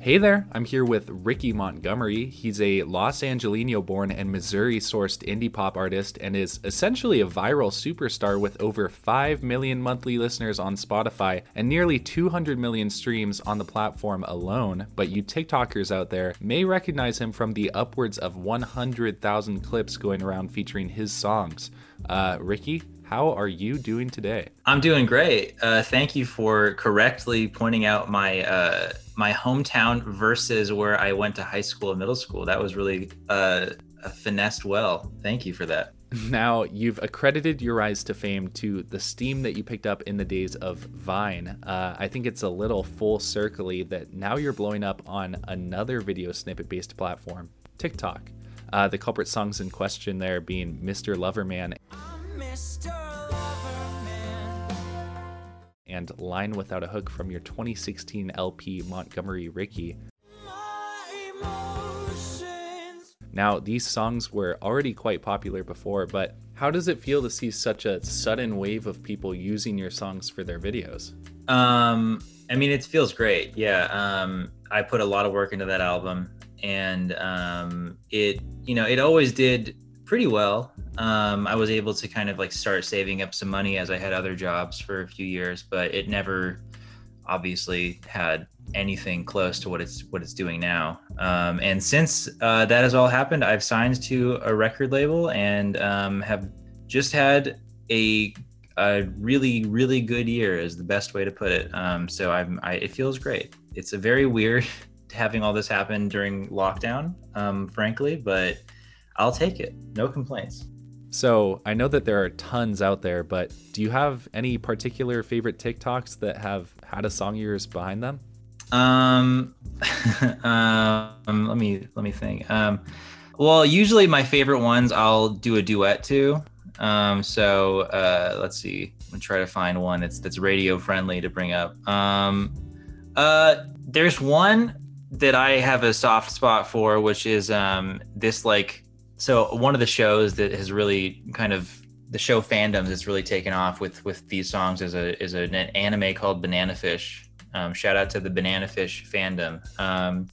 Hey there, I'm here with Ricky Montgomery. He's a Los Angelino born and Missouri sourced indie pop artist and is essentially a viral superstar with over 5 million monthly listeners on Spotify and nearly 200 million streams on the platform alone. But you TikTokers out there may recognize him from the upwards of 100,000 clips going around featuring his songs. Uh, Ricky, how are you doing today? I'm doing great. Uh, thank you for correctly pointing out my uh, my hometown versus where I went to high school and middle school. That was really uh, finessed well. Thank you for that. Now, you've accredited your rise to fame to the steam that you picked up in the days of Vine. Uh, I think it's a little full circle that now you're blowing up on another video snippet based platform, TikTok. Uh, the culprit songs in question there being Mr. Loverman and Line Without a Hook from your 2016 LP Montgomery Ricky. Now, these songs were already quite popular before, but how does it feel to see such a sudden wave of people using your songs for their videos? Um, I mean, it feels great. Yeah. Um, I put a lot of work into that album, and um, it, you know, it always did pretty well. Um, I was able to kind of like start saving up some money as I had other jobs for a few years, but it never obviously had anything close to what it's what it's doing now. Um, and since uh, that has all happened, I've signed to a record label and um, have just had a a really really good year is the best way to put it. Um, so I'm I, it feels great. It's a very weird having all this happen during lockdown, um, frankly, but I'll take it. No complaints. So I know that there are tons out there, but do you have any particular favorite TikToks that have had a song of yours behind them? Um, um let me let me think. Um, well, usually my favorite ones I'll do a duet to. Um, so uh, let's see. I'm gonna try to find one that's that's radio friendly to bring up. Um, uh, there's one that I have a soft spot for, which is um this like so one of the shows that has really kind of the show fandoms that's really taken off with with these songs is a is an anime called Banana Fish. Um, shout out to the Banana Fish fandom. Um,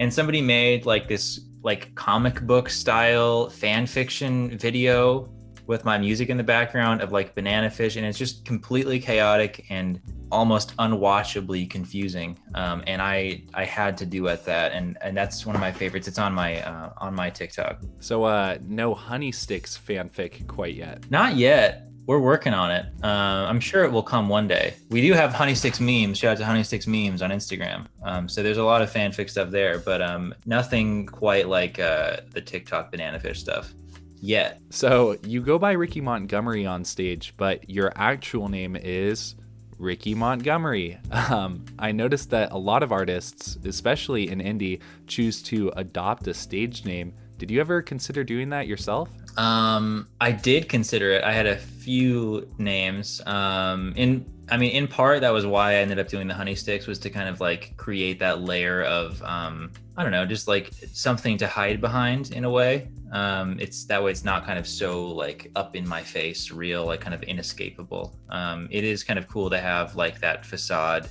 and somebody made like this like comic book style fan fiction video with my music in the background of like banana fish and it's just completely chaotic and almost unwatchably confusing. Um, and I I had to duet that, and and that's one of my favorites. It's on my uh, on my TikTok. So uh, no Honey Sticks fanfic quite yet. Not yet. We're working on it. Uh, I'm sure it will come one day. We do have Honey Sticks memes. Shout out to Honey Sticks memes on Instagram. Um, so there's a lot of fanfic stuff there, but um, nothing quite like uh, the TikTok banana fish stuff yet. So you go by Ricky Montgomery on stage, but your actual name is Ricky Montgomery. Um, I noticed that a lot of artists, especially in indie, choose to adopt a stage name. Did you ever consider doing that yourself? Um, I did consider it. I had a few names. Um, in I mean, in part, that was why I ended up doing the honey sticks was to kind of like create that layer of, um, I don't know, just like something to hide behind in a way. Um, it's that way it's not kind of so like up in my face, real, like kind of inescapable. Um, it is kind of cool to have like that facade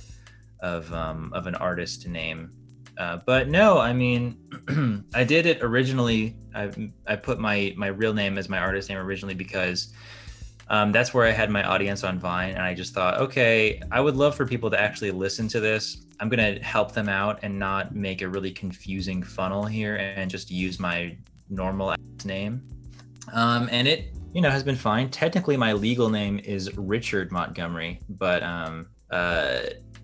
of um, of an artist name. Uh, but no, I mean, I did it originally. I I put my my real name as my artist name originally because um, that's where I had my audience on Vine, and I just thought, okay, I would love for people to actually listen to this. I'm gonna help them out and not make a really confusing funnel here, and just use my normal name. Um, and it, you know, has been fine. Technically, my legal name is Richard Montgomery, but um, uh,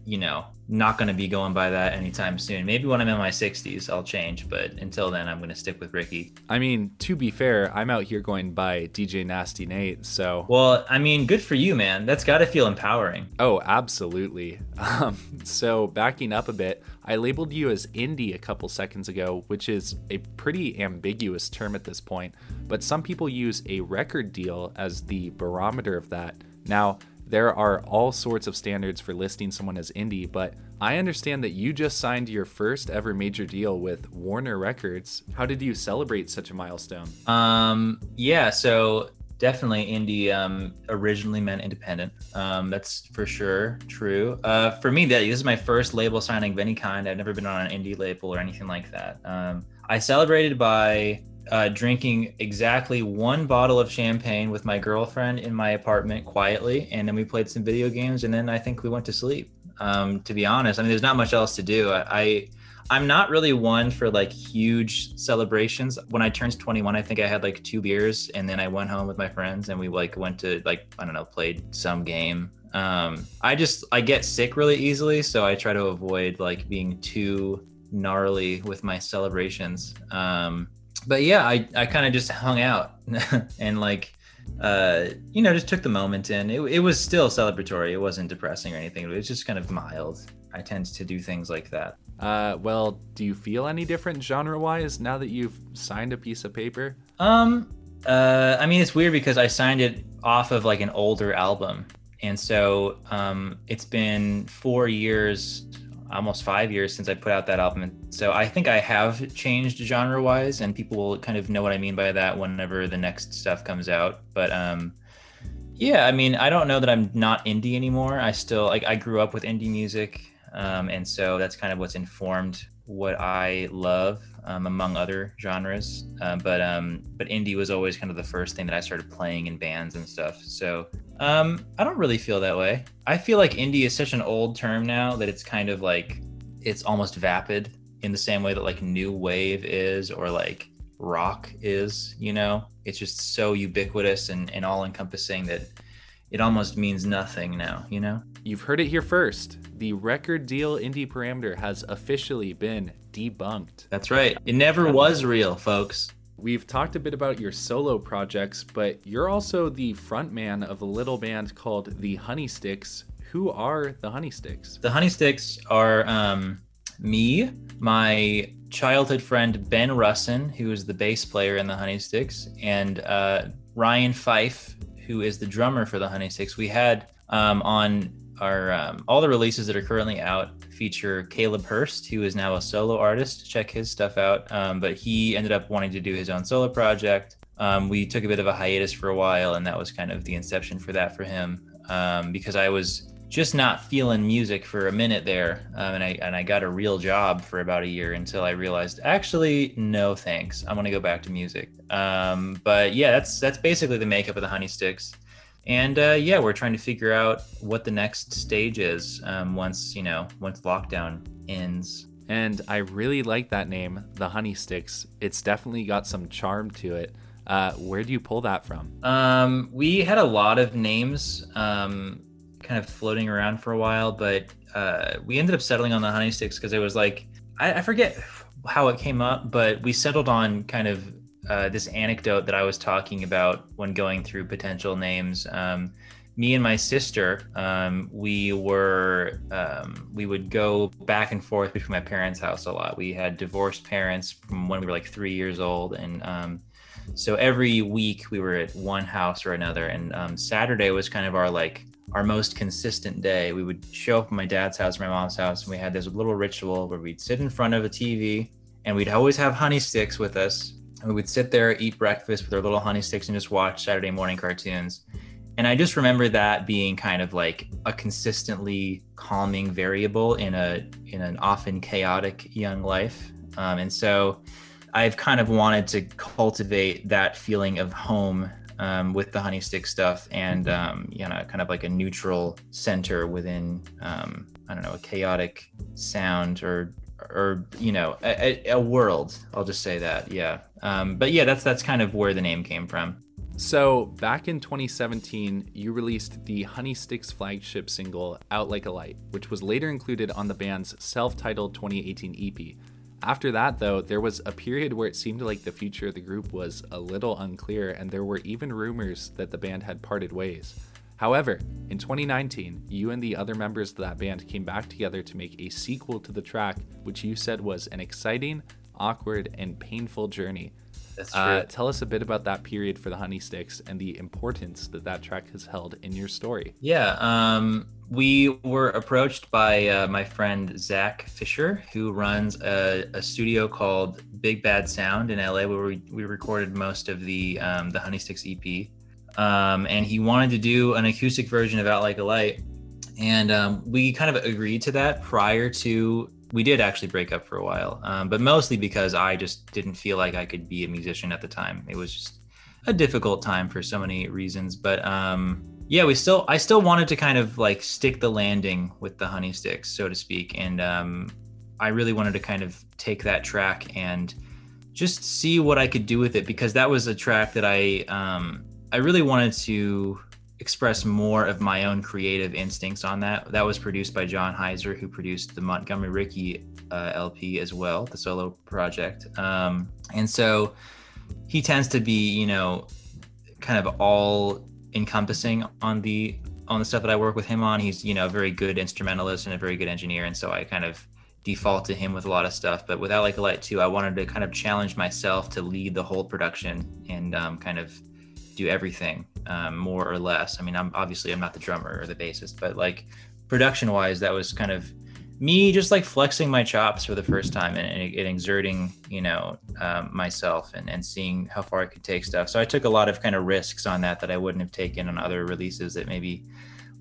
you know, not going to be going by that anytime soon. Maybe when I'm in my 60s, I'll change, but until then, I'm going to stick with Ricky. I mean, to be fair, I'm out here going by DJ Nasty Nate, so. Well, I mean, good for you, man. That's got to feel empowering. Oh, absolutely. Um, so, backing up a bit, I labeled you as indie a couple seconds ago, which is a pretty ambiguous term at this point, but some people use a record deal as the barometer of that. Now, there are all sorts of standards for listing someone as indie, but I understand that you just signed your first ever major deal with Warner Records. How did you celebrate such a milestone? Um, yeah, so definitely indie um, originally meant independent. Um, that's for sure true. Uh, for me, this is my first label signing of any kind. I've never been on an indie label or anything like that. Um, I celebrated by uh, drinking exactly one bottle of champagne with my girlfriend in my apartment quietly, and then we played some video games, and then I think we went to sleep. Um, to be honest, I mean, there's not much else to do. I, I I'm not really one for like huge celebrations. When I turned 21, I think I had like two beers and then I went home with my friends and we like went to like I don't know, played some game. Um I just I get sick really easily, so I try to avoid like being too gnarly with my celebrations. Um but yeah, I I kind of just hung out and like uh, you know, just took the moment in. It, it was still celebratory. It wasn't depressing or anything. It was just kind of mild. I tend to do things like that. Uh, well, do you feel any different genre-wise now that you've signed a piece of paper? Um, uh, I mean, it's weird because I signed it off of like an older album, and so um, it's been four years, almost five years since I put out that album. So I think I have changed genre-wise, and people will kind of know what I mean by that whenever the next stuff comes out. But um, yeah, I mean, I don't know that I'm not indie anymore. I still like I grew up with indie music. Um, and so that's kind of what's informed what I love, um, among other genres. Uh, but um, but indie was always kind of the first thing that I started playing in bands and stuff. So um, I don't really feel that way. I feel like indie is such an old term now that it's kind of like it's almost vapid in the same way that like new wave is or like rock is. You know, it's just so ubiquitous and, and all encompassing that it almost means nothing now, you know? You've heard it here first. The record deal indie parameter has officially been debunked. That's right. It never was real, folks. We've talked a bit about your solo projects, but you're also the frontman of a little band called the Honey Sticks. Who are the Honey Sticks? The Honey Sticks are um, me, my childhood friend Ben Russin, who is the bass player in the Honey Sticks, and uh, Ryan Fife, who is the drummer for the Honey Sticks, We had um, on our um, all the releases that are currently out feature Caleb Hearst, who is now a solo artist. Check his stuff out. Um, but he ended up wanting to do his own solo project. Um, we took a bit of a hiatus for a while, and that was kind of the inception for that for him um, because I was just not feeling music for a minute there, um, and I and I got a real job for about a year until I realized actually no thanks, I'm gonna go back to music. Um, but yeah, that's that's basically the makeup of the Honey Sticks, and uh, yeah, we're trying to figure out what the next stage is um, once you know once lockdown ends. And I really like that name, the Honey Sticks. It's definitely got some charm to it. Uh, where do you pull that from? Um, we had a lot of names. Kind of floating around for a while, but uh, we ended up settling on the Honeysticks because it was like I, I, forget how it came up, but we settled on kind of uh, this anecdote that I was talking about when going through potential names. Um, me and my sister, um, we were um, we would go back and forth between my parents' house a lot. We had divorced parents from when we were like three years old, and um, so every week we were at one house or another. And um, Saturday was kind of our like our most consistent day. We would show up at my dad's house, my mom's house, and we had this little ritual where we'd sit in front of a TV and we'd always have honey sticks with us. And we would sit there, eat breakfast with our little honey sticks, and just watch Saturday morning cartoons. And I just remember that being kind of like a consistently calming variable in a in an often chaotic young life. Um, and so I've kind of wanted to cultivate that feeling of home um, with the honey stick stuff and mm-hmm. um, you know kind of like a neutral center within um, I don't know a chaotic sound or or you know a, a world. I'll just say that yeah. Um, but yeah, that's that's kind of where the name came from. So, back in 2017, you released the Honey Sticks flagship single, Out Like a Light, which was later included on the band's self titled 2018 EP. After that, though, there was a period where it seemed like the future of the group was a little unclear, and there were even rumors that the band had parted ways. However, in 2019, you and the other members of that band came back together to make a sequel to the track, which you said was an exciting, awkward, and painful journey. That's uh, true. Uh, tell us a bit about that period for the Honey Sticks and the importance that that track has held in your story. Yeah, um, we were approached by uh, my friend Zach Fisher, who runs a, a, studio called Big Bad Sound in LA, where we, we recorded most of the um, the Honeysticks EP. um, and he wanted to do an acoustic version of Out Like a Light, and um, we kind of agreed to that prior to. We did actually break up for a while, um, but mostly because I just didn't feel like I could be a musician at the time. It was just a difficult time for so many reasons, but um, yeah, we still I still wanted to kind of like stick the landing with the honey sticks, so to speak, and um, I really wanted to kind of take that track and just see what I could do with it because that was a track that I um, I really wanted to express more of my own creative instincts on that. That was produced by John Heiser, who produced the Montgomery Ricky uh, LP as well, the solo project. Um, and so he tends to be, you know, kind of all encompassing on the on the stuff that I work with him on. He's, you know, a very good instrumentalist and a very good engineer, and so I kind of default to him with a lot of stuff. But with Like Light too, I wanted to kind of challenge myself to lead the whole production and um, kind of do everything um, more or less. I mean, I'm obviously I'm not the drummer or the bassist, but like production wise, that was kind of me just like flexing my chops for the first time and, and, exerting, you know, um, myself and, and seeing how far I could take stuff. So I took a lot of kind of risks on that that I wouldn't have taken on other releases that maybe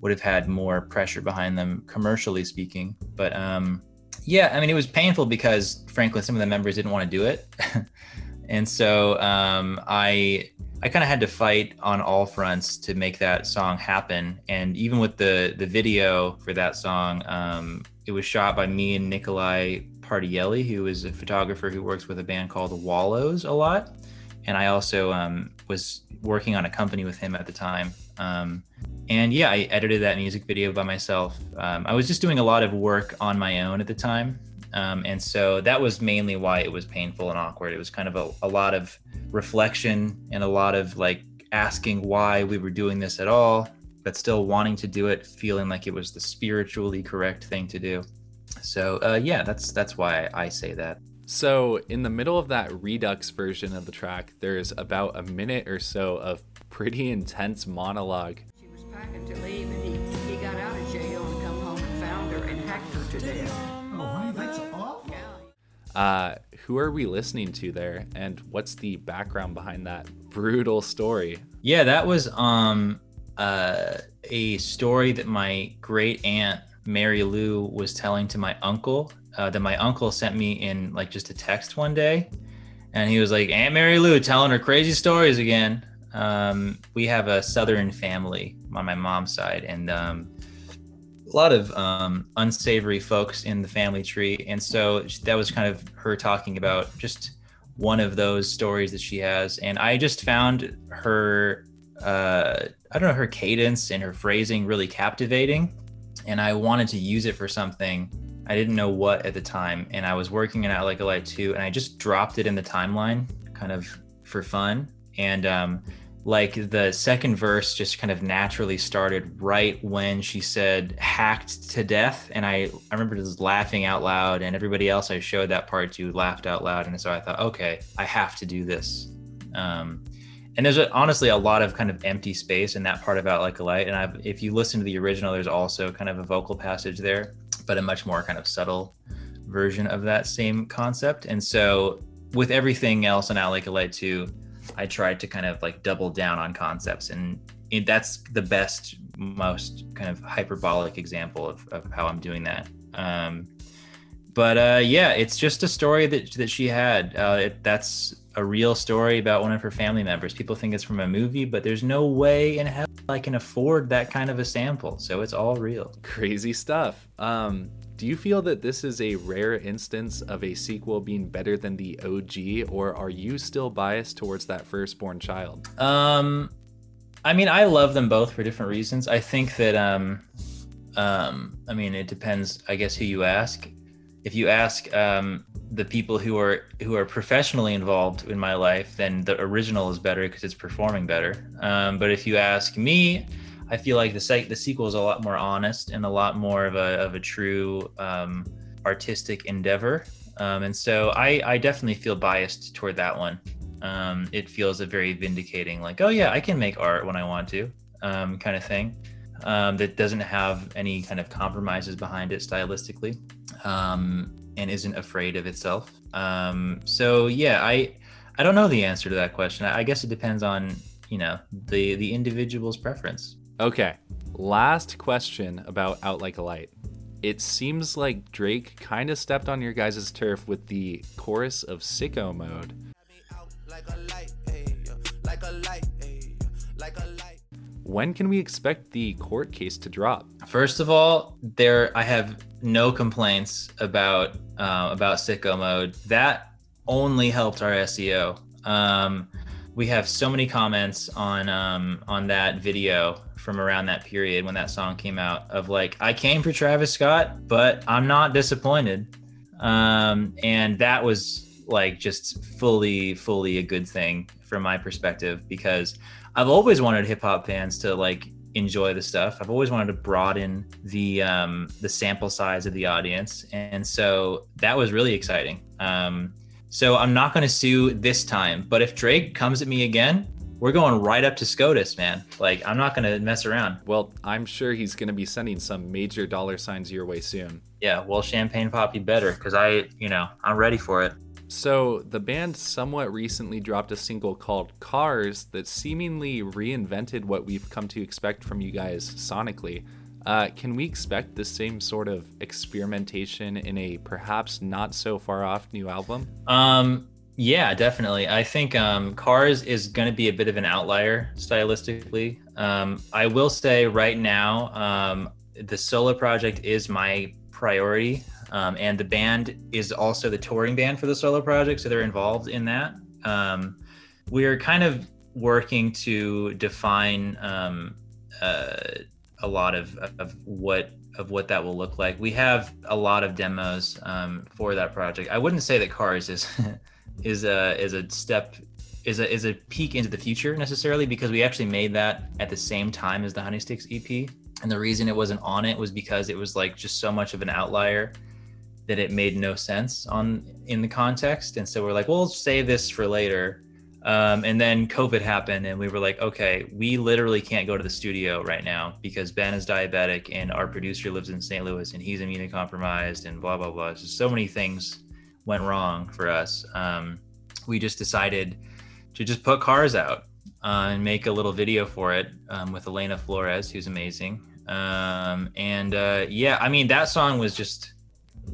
would have had more pressure behind them commercially speaking. But um, yeah, I mean, it was painful because frankly, some of the members didn't want to do it. and so um, I I kind of had to fight on all fronts to make that song happen. And even with the the video for that song, um, it was shot by me and Nikolai Partielli, who is a photographer who works with a band called the Wallows a lot. And I also um, was working on a company with him at the time. Um, and yeah, I edited that music video by myself. Um, I was just doing a lot of work on my own at the time. Um, and so that was mainly why it was painful and awkward. It was kind of a, a lot of reflection and a lot of like asking why we were doing this at all, but still wanting to do it, feeling like it was the spiritually correct thing to do. So uh, yeah, that's that's why I say that. So in the middle of that Redux version of the track, there's about a minute or so of pretty intense monologue packing to leave, and he, he got out of jail and come home and found her and hacked her to death. Uh, who are we listening to there, and what's the background behind that brutal story? Yeah, that was um uh, a story that my great aunt Mary Lou was telling to my uncle. Uh, that my uncle sent me in like just a text one day, and he was like, "Aunt Mary Lou telling her crazy stories again." Um, we have a Southern family on my mom's side, and um, a lot of um, unsavory folks in the family tree. And so that was kind of her talking about just one of those stories that she has. And I just found her, uh, I don't know, her cadence and her phrasing really captivating. And I wanted to use it for something. I didn't know what at the time. And I was working in Out Like a Light too. And I just dropped it in the timeline kind of for fun. And um, like the second verse just kind of naturally started right when she said hacked to death. And i i remember just laughing out loud and everybody else i showed that part to laughed out loud. And so i thought okay i have to do this. Um, and there's a, honestly a lot of kind of empty space in that part about like a light. And I've, if you listen to the original there's also kind of a vocal passage there but a much more kind of subtle version of that same concept. And so with everything else in out a light too I tried to kind of like double down on concepts, and it, that's the best, most kind of hyperbolic example of, of how I'm doing that. Um, but uh, yeah, it's just a story that that she had. Uh, it, that's a real story about one of her family members. People think it's from a movie, but there's no way in hell I can afford that kind of a sample. So it's all real. Crazy stuff. Um, do you feel that this is a rare instance of a sequel being better than the OG, or are you still biased towards that firstborn child? Um, I mean, I love them both for different reasons. I think that, um, um, I mean, it depends, I guess, who you ask. If you ask um, the people who are who are professionally involved in my life, then the original is better because it's performing better. Um, but if you ask me, I feel like the the sequel is a lot more honest and a lot more of a of a true um, artistic endeavor. Um, and so I, I definitely feel biased toward that one. Um, it feels a very vindicating, like, oh yeah, I can make art when I want to, um, kind of thing. Um, that doesn't have any kind of compromises behind it stylistically, um, and isn't afraid of itself. so yeah, I I don't know the answer to that question. I guess it depends on you know the the individual's preference. Okay, last question about Out Like a Light. It seems like Drake kind of stepped on your guys' turf with the chorus of Sicko Mode. When can we expect the court case to drop? First of all, there I have no complaints about uh, about sicko mode. That only helped our SEO. Um, we have so many comments on um, on that video from around that period when that song came out of like I came for Travis Scott, but I'm not disappointed. Um, and that was like just fully fully a good thing from my perspective because I've always wanted hip hop fans to like enjoy the stuff. I've always wanted to broaden the um, the sample size of the audience, and so that was really exciting. Um, so I'm not going to sue this time, but if Drake comes at me again, we're going right up to SCOTUS, man. Like I'm not going to mess around. Well, I'm sure he's going to be sending some major dollar signs your way soon. Yeah, well, Champagne Papi better because I, you know, I'm ready for it. So, the band somewhat recently dropped a single called Cars that seemingly reinvented what we've come to expect from you guys sonically. Uh, can we expect the same sort of experimentation in a perhaps not so far off new album? Um, yeah, definitely. I think um, Cars is going to be a bit of an outlier stylistically. Um, I will say right now, um, the solo project is my priority. Um, and the band is also the touring band for the solo project, so they're involved in that. Um, we're kind of working to define uh, a lot of, of what of what that will look like. We have a lot of demos um, for that project. I wouldn't say that Cars is is a is a step is a is a peek into the future necessarily because we actually made that at the same time as the Honey Sticks EP. And the reason it wasn't on it was because it was like just so much of an outlier that it made no sense on in the context. And so we're like, well, we'll save this for later. Um, and then COVID happened, and we were like, okay, we literally can't go to the studio right now because Ben is diabetic and our producer lives in St. Louis and he's immunocompromised and blah blah blah. So so many things went wrong for us. Um, we just decided to just put cars out uh, and make a little video for it um, with Elena Flores, who's amazing. Um, and uh, yeah, I mean that song was just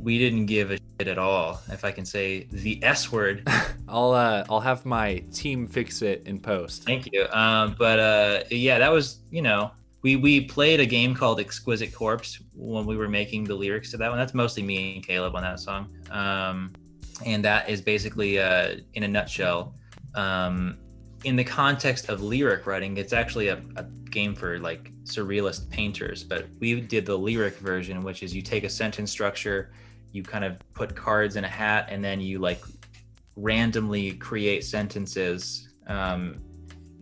we didn't give a shit at all. If I can say the S word. I'll uh, I'll have my team fix it in post. Thank you. Um, but uh, yeah, that was you know we we played a game called Exquisite Corpse when we were making the lyrics to that one. That's mostly me and Caleb on that song. Um, and that is basically uh, in a nutshell. Um, in the context of lyric writing, it's actually a, a game for like surrealist painters, but we did the lyric version, which is you take a sentence structure you kind of put cards in a hat and then you like randomly create sentences um,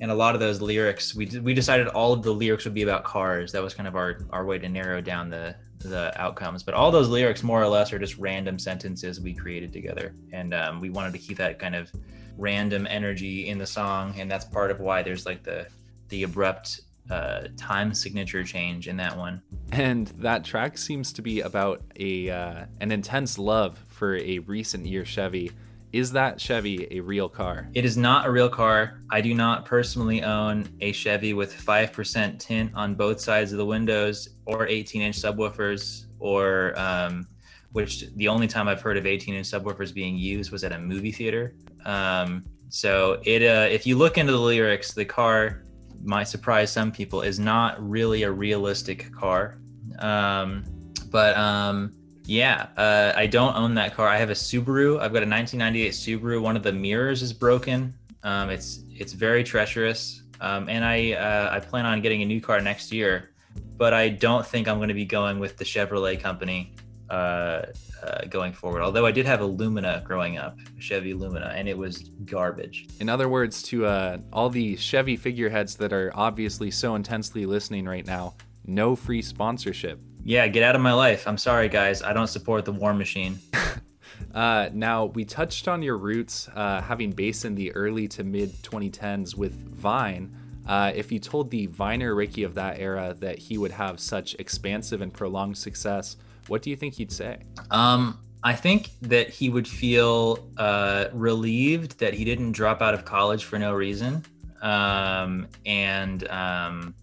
and a lot of those lyrics we we decided all of the lyrics would be about cars. That was kind of our our way to narrow down the the outcomes. But all those lyrics more or less are just random sentences we created together. And um, we wanted to keep that kind of random energy in the song. And that's part of why there's like the the abrupt uh, time signature change in that one. And that track seems to be about a uh, an intense love for a recent year Chevy. Is that Chevy a real car? It is not a real car. I do not personally own a Chevy with 5% tint on both sides of the windows or 18 inch subwoofers or um, which the only time I've heard of 18 inch subwoofers being used was at a movie theater. Um, so it uh, if you look into the lyrics, the car might surprise some people, is not really a realistic car. Um, but um, yeah, uh, I don't own that car. I have a Subaru. I've got a 1998 Subaru. One of the mirrors is broken. Um, it's it's very treacherous, um, and I uh, I plan on getting a new car next year. But I don't think I'm going to be going with the Chevrolet company uh, uh, going forward. Although I did have a Lumina growing up, Chevy Lumina, and it was garbage. In other words, to uh, all the Chevy figureheads that are obviously so intensely listening right now, no free sponsorship. Yeah, get out of my life. I'm sorry, guys. I don't support the War Machine. Uh, now, we touched on your roots uh, having base in the early to mid 2010s with Vine. Uh, if you told the Viner Ricky of that era that he would have such expansive and prolonged success, what do you think he'd say? Um, I think that he would feel uh, relieved that he didn't drop out of college for no reason. um, and um,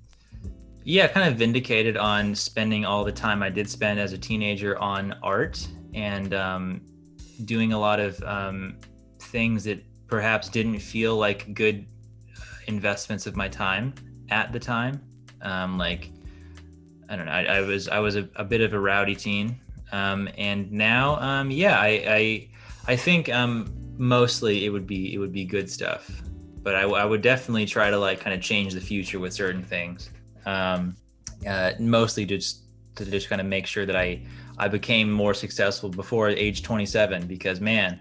yeah, kind of vindicated on spending all the time I did spend as a teenager on art and um, doing a lot of um, things that perhaps didn't feel like good investments of my time at the time. Um, like I don't know, I, I was I was a, a, bit of a rowdy teen, um, and now um, yeah, I, I I think um, mostly it would be it would be good stuff, but I, I would definitely try to like kind of change the future with certain things. Um, uh, mostly just to just kind of make sure that I I became more successful before age 27 because man,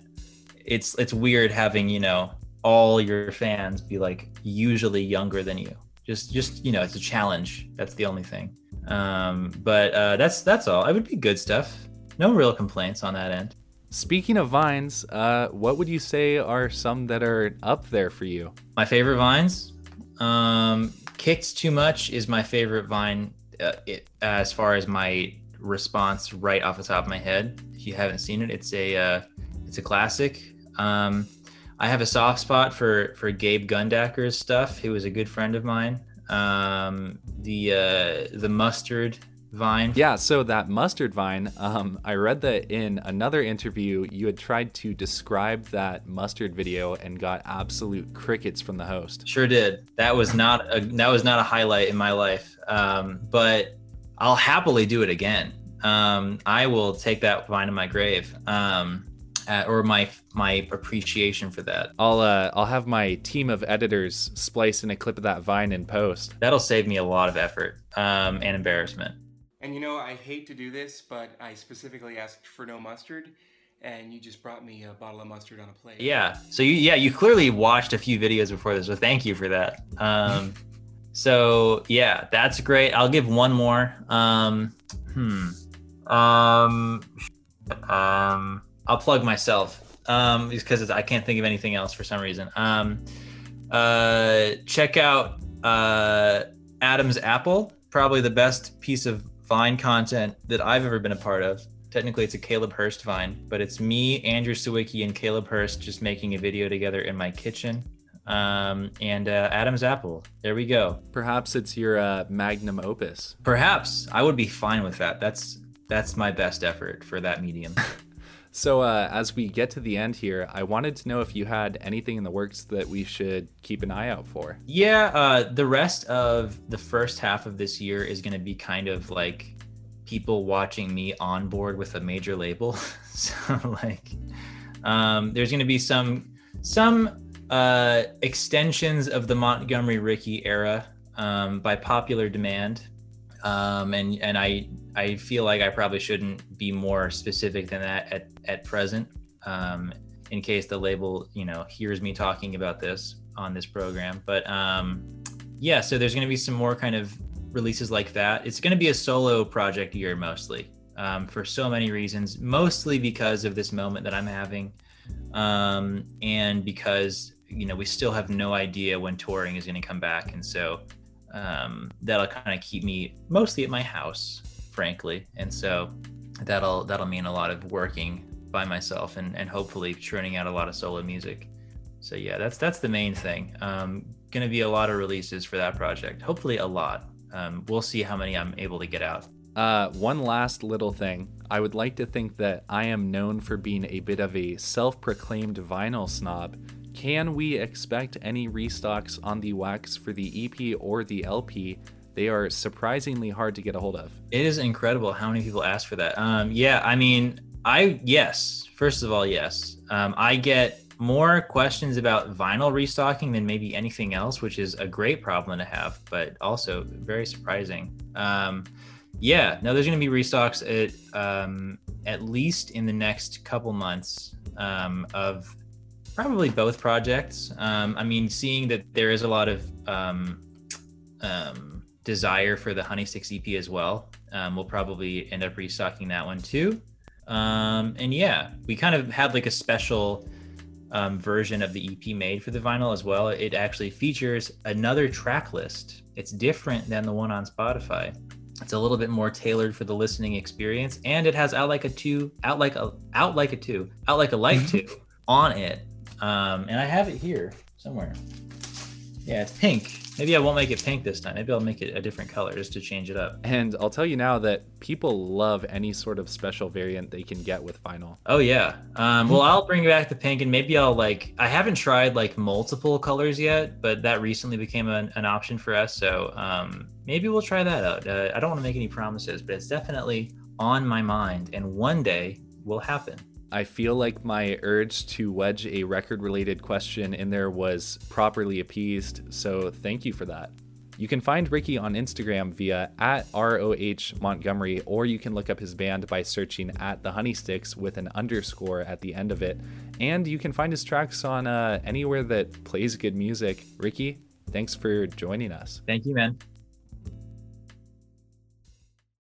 it's it's weird having you know all your fans be like usually younger than you. Just just you know it's a challenge. That's the only thing. Um, but uh, that's that's all. It would be good stuff. No real complaints on that end. Speaking of vines, uh, what would you say are some that are up there for you? My favorite vines, um, "Kicked Too Much" is my favorite vine. Uh, it, as far as my response, right off the top of my head, if you haven't seen it, it's a uh, it's a classic. Um, I have a soft spot for for Gabe Gundacker's stuff. He was a good friend of mine. Um, the uh, the mustard vine. Yeah, so that mustard vine, um, I read that in another interview, you had tried to describe that mustard video and got absolute crickets from the host. Sure did. That was not a that was not a highlight in my life, um, but I'll happily do it again. Um, I will take that vine to my grave. Um, uh, or my my appreciation for that. I'll uh, I'll have my team of editors splice in a clip of that vine in post. That'll save me a lot of effort um, and embarrassment. And you know, I hate to do this, but I specifically asked for no mustard, and you just brought me a bottle of mustard on a plate. Yeah. So you yeah you clearly watched a few videos before this, so thank you for that. Um, so yeah, that's great. I'll give one more. Um, hmm. Um. Um. I'll plug myself um, because I can't think of anything else for some reason. Um, uh, check out uh, Adam's Apple, probably the best piece of Vine content that I've ever been a part of. Technically, it's a Caleb Hearst Vine, but it's me, Andrew Sawicki, and Caleb Hearst just making a video together in my kitchen. Um, and uh, Adam's Apple. There we go. Perhaps it's your uh, magnum opus. Perhaps I would be fine with that. That's that's my best effort for that medium. So, uh, as we get to the end here, I wanted to know if you had anything in the works that we should keep an eye out for. Yeah, uh, the rest of the first half of this year is going to be kind of like people watching me on board with a major label. so, like, um, there's going to be some some uh, extensions of the Montgomery Ricky era um, by popular demand um, and and I I feel like I probably shouldn't be more specific than that at at present, um, in case the label you know hears me talking about this on this program. But um, yeah, so there's going to be some more kind of releases like that. It's going to be a solo project year mostly um, for so many reasons, mostly because of this moment that I'm having, um, and because you know we still have no idea when touring is going to come back, and so um, that'll kind of keep me mostly at my house, frankly, and so that'll that'll mean a lot of working by myself and and hopefully churning out a lot of solo music. So yeah, that's that's the main thing. Um, going to be a lot of releases for that project. Hopefully, a lot. Um, we'll see how many I'm able to get out. Uh, one last little thing. I would like to think that I am known for being a bit of a self proclaimed vinyl snob, can we expect any restocks on the wax for the EP or the LP? They are surprisingly hard to get a hold of. It is incredible how many people ask for that. Um, yeah, I mean, I yes. First of all, yes. Um, I get more questions about vinyl restocking than maybe anything else, which is a great problem to have, but also very surprising. Um, yeah, no, there's going to be restocks at um, at least in the next couple months um, of Probably both projects. Um, I mean, seeing that there is a lot of um, um, desire for the Honey Sticks EP as well, um, we'll probably end up restocking that one too. Um, and yeah, we kind of had like a special um, version of the EP made for the vinyl as well. It actually features another track list. It's different than the one on Spotify. It's a little bit more tailored for the listening experience, and it has out like a two, out like a, out like a two, out like a light two on it um, and I have it here somewhere. Yeah, it's pink. Maybe I won't make it pink this time. Maybe I'll make it a different color just to change it up. And I'll tell you now that people love any sort of special variant they can get with vinyl. Oh yeah. Um, well, I'll bring back the pink, and maybe I'll like. I haven't tried like multiple colors yet, but that recently became an, an option for us. So um, maybe we'll try that out. Uh, I don't want to make any promises, but it's definitely on my mind, and one day will happen. I feel like my urge to wedge a record related question in there was properly appeased, so thank you for that. You can find Ricky on Instagram via at ROH Montgomery, or you can look up his band by searching at the Honeysticks with an underscore at the end of it. And you can find his tracks on uh, anywhere that plays good music. Ricky, thanks for joining us. Thank you, man.